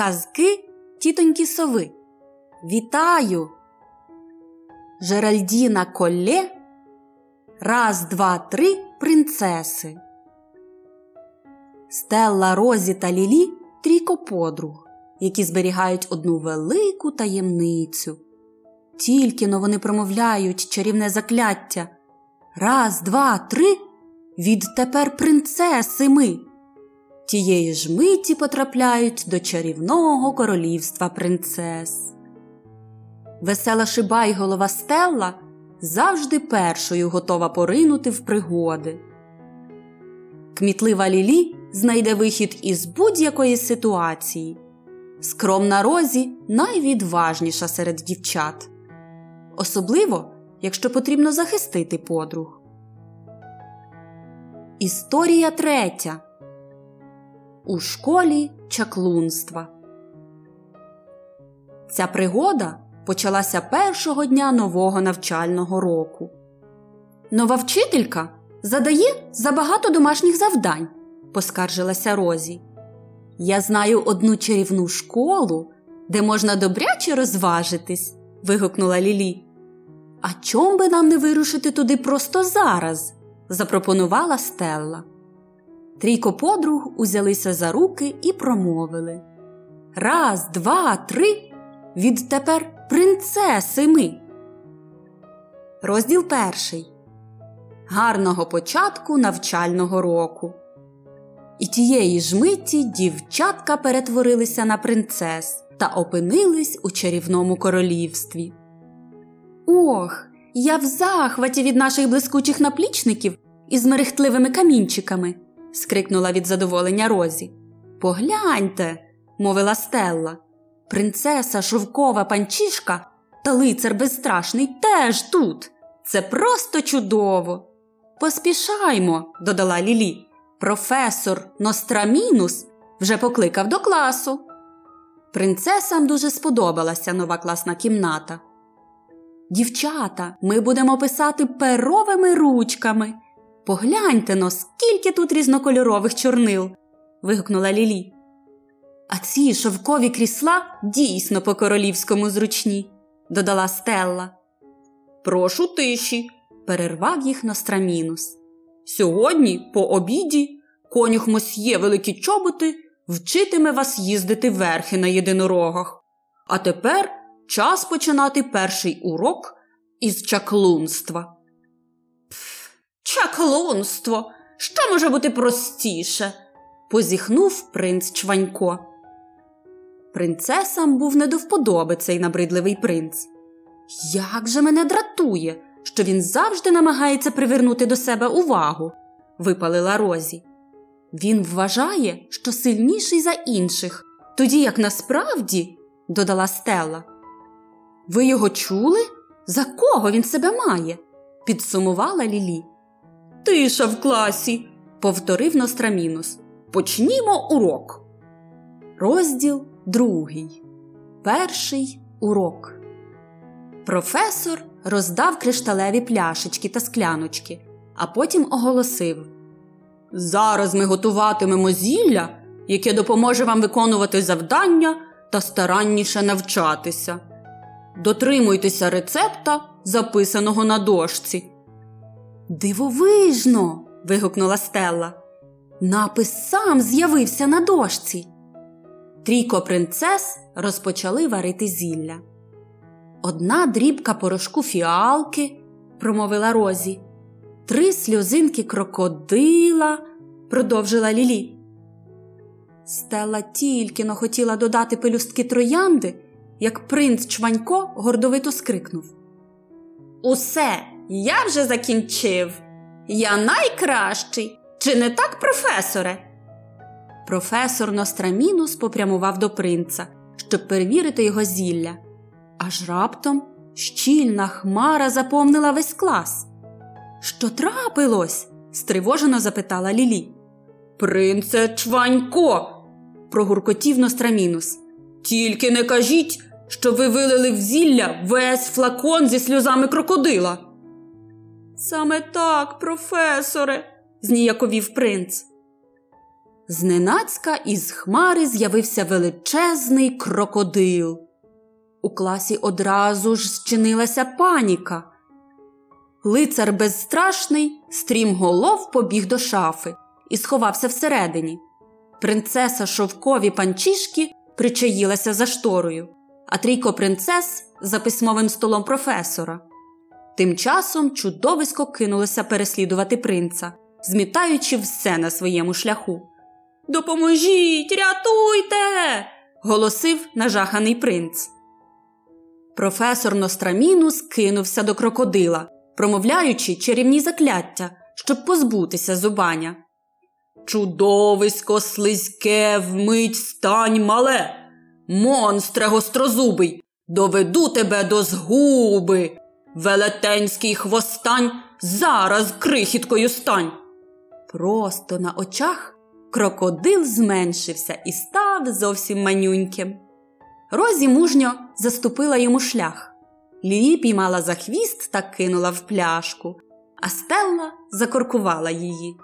Казки тітоньки сови. Вітаю! Жеральдіна Колле. Раз, два, три принцеси. Стелла Розі та Лілі трійко подруг, які зберігають одну велику таємницю. Тільки но вони промовляють чарівне закляття. Раз, два, три. Відтепер принцеси ми. Тієї ж миті потрапляють до чарівного королівства принцес. Весела шибайголова Стелла завжди першою готова поринути в пригоди. Кмітлива Лілі знайде вихід із будь-якої ситуації. Скромна Розі найвідважніша серед дівчат, особливо якщо потрібно захистити подруг. Історія третя у школі чаклунства. Ця пригода почалася першого дня нового навчального року. Нова вчителька задає забагато домашніх завдань, поскаржилася Розі. Я знаю одну чарівну школу, де можна добряче розважитись. вигукнула Лілі. А чом би нам не вирушити туди просто зараз? запропонувала Стелла. Трійко подруг узялися за руки і промовили Раз, два, три. Відтепер принцеси ми. Розділ перший. Гарного початку навчального року. І тієї ж миті дівчатка перетворилися на принцес та опинились у чарівному королівстві. Ох, я в захваті від наших блискучих наплічників із мерехтливими камінчиками. Скрикнула від задоволення Розі. Погляньте, мовила Стелла. Принцеса шовкова панчішка та лицар безстрашний теж тут. Це просто чудово. Поспішаймо, додала Лілі. Професор Нострамінус вже покликав до класу. Принцесам дуже сподобалася нова класна кімната. Дівчата, ми будемо писати перовими ручками. Погляньте но, скільки тут різнокольорових чорнил. вигукнула Лілі. А ці шовкові крісла дійсно по королівському зручні, додала Стелла. Прошу тиші, перервав їх Нострамінус. Сьогодні, по обіді, конюх мосьє великі чоботи вчитиме вас їздити верхи на єдинорогах. А тепер час починати перший урок із чаклунства. Пф, чаклунство. Що може бути простіше? позіхнув принц Чванько. Принцесам був не до вподоби цей набридливий принц. Як же мене дратує, що він завжди намагається привернути до себе увагу, випалила Розі. Він вважає, що сильніший за інших, тоді як насправді, додала Стелла. Ви його чули? За кого він себе має? підсумувала Лілі. Тиша в класі, повторив Нострамінус. Почнімо урок. Розділ другий. Перший урок. Професор роздав кришталеві пляшечки та скляночки, а потім оголосив Зараз ми готуватимемо зілля, яке допоможе вам виконувати завдання та старанніше навчатися. Дотримуйтеся рецепта, записаного на дошці. Дивовижно. вигукнула Стелла. Напис сам з'явився на дошці. Трійко принцес розпочали варити зілля. Одна дрібка порошку фіалки, промовила Розі, три сльозинки крокодила, продовжила Лілі. Стелла тільки но хотіла додати пелюстки троянди, як принц Чванько гордовито скрикнув. Усе, я вже закінчив. Я найкращий. Чи не так, професоре? Професор Нострамінус попрямував до принца, щоб перевірити його зілля. Аж раптом щільна хмара заповнила весь клас. Що трапилось? стривожено запитала Лілі. Принце Чванько, прогуркотів Нострамінус. Тільки не кажіть, що ви вилили в зілля весь флакон зі сльозами крокодила. Саме так, професоре, зніяковів принц. зненацька із хмари з'явився величезний крокодил. У класі одразу ж зчинилася паніка. Лицар безстрашний стрімголов побіг до шафи і сховався всередині. Принцеса шовкові панчішки причаїлася за шторою, а трійко принцес за письмовим столом професора. Тим часом чудовисько кинулося переслідувати принца, змітаючи все на своєму шляху. Допоможіть, рятуйте! голосив нажаханий принц. Професор Нострамінус кинувся до крокодила, промовляючи чарівні закляття, щоб позбутися зубаня. Чудовисько слизьке вмить стань мале, монстре гострозубий, доведу тебе до згуби. Велетенський хвостань зараз крихіткою стань. Просто на очах крокодил зменшився і став зовсім манюньким. Розі мужньо заступила йому шлях. Лілі піймала за хвіст та кинула в пляшку, а Стелла закоркувала її.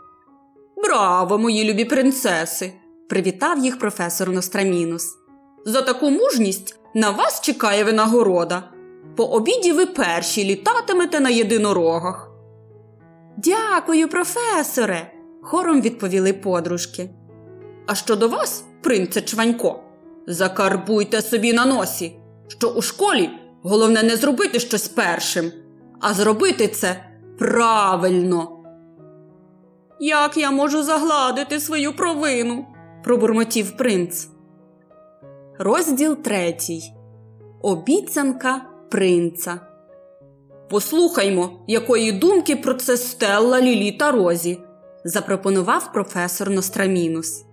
Браво, мої любі принцеси! привітав їх професор Нострамінус. За таку мужність на вас чекає винагорода. По обіді ви перші літатимете на єдинорогах. Дякую, професоре, хором відповіли подружки. А щодо вас, принце Чванько, закарбуйте собі на носі, що у школі головне не зробити щось першим, а зробити це правильно. Як я можу загладити свою провину? пробурмотів принц. Розділ третій. Обіцянка принца. Послухаймо, якої думки про це Стелла Лілі та Розі, запропонував професор Нострамінус.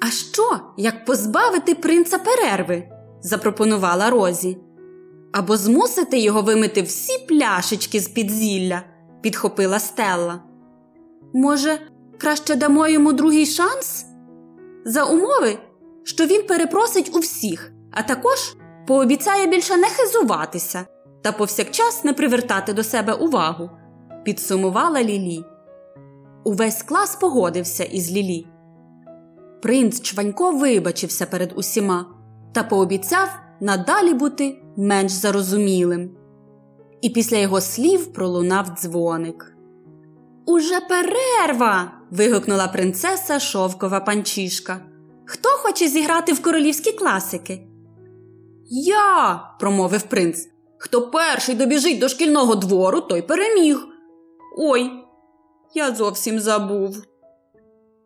А що, як позбавити принца перерви? запропонувала Розі. Або змусити його вимити всі пляшечки з під зілля, підхопила Стелла. Може, краще дамо йому другий шанс? За умови, що він перепросить у всіх, а також пообіцяє більше не хизуватися та повсякчас не привертати до себе увагу, підсумувала Лілі. Увесь клас погодився із Лілі. Принц Чванько вибачився перед усіма та пообіцяв надалі бути менш зарозумілим. І після його слів пролунав дзвоник. Уже перерва. вигукнула принцеса шовкова панчішка. Хто хоче зіграти в королівські класики? Я, промовив принц. Хто перший добіжить до шкільного двору, той переміг. Ой, я зовсім забув.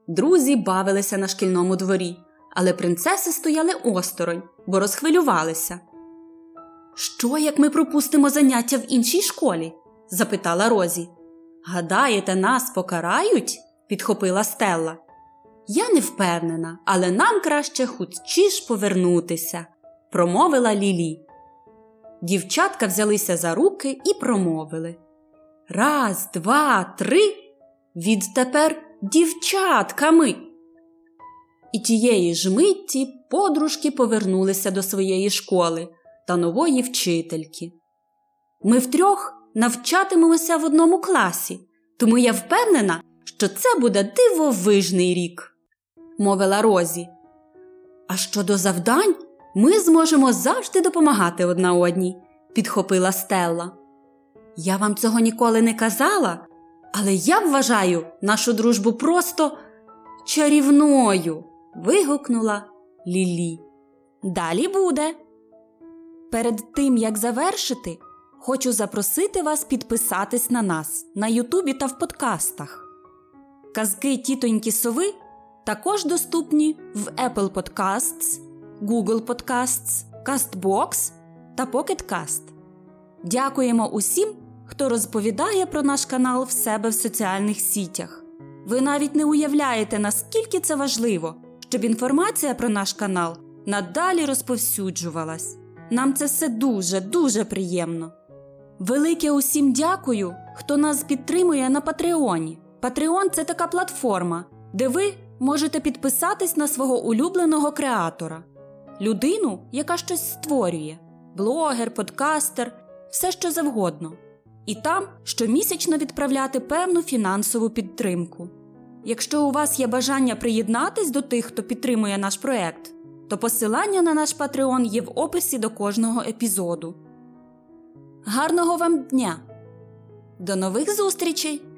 Друзі бавилися на шкільному дворі, але принцеси стояли осторонь, бо розхвилювалися. Що, як ми пропустимо заняття в іншій школі? запитала Розі. Гадаєте, нас покарають? підхопила Стелла. Я не впевнена, але нам краще хутчіш повернутися, промовила Лілі. Дівчатка взялися за руки і промовили Раз, два, три. Відтепер дівчатками. І тієї ж митті подружки повернулися до своєї школи та нової вчительки. Ми втрьох навчатимемося в одному класі, тому я впевнена, що це буде дивовижний рік, мовила Розі. А щодо завдань, ми зможемо завжди допомагати одна одній, підхопила Стелла. Я вам цього ніколи не казала, але я вважаю нашу дружбу просто чарівною. вигукнула Лілі. Далі буде. Перед тим як завершити, хочу запросити вас підписатись на нас на Ютубі та в подкастах. Казки тітоньки Сови також доступні в Apple Podcasts, Google Podcasts, CastBox та Pocket. Дякуємо усім, хто розповідає про наш канал в себе в соціальних сітях. Ви навіть не уявляєте, наскільки це важливо, щоб інформація про наш канал надалі розповсюджувалась. Нам це все дуже, дуже приємно. Велике усім дякую, хто нас підтримує на Патреоні. Патреон це така платформа, де ви можете підписатись на свого улюбленого креатора, людину, яка щось створює, блогер, подкастер, все що завгодно. І там щомісячно відправляти певну фінансову підтримку. Якщо у вас є бажання приєднатись до тих, хто підтримує наш проект, то посилання на наш Patreon є в описі до кожного епізоду. Гарного вам дня! До нових зустрічей!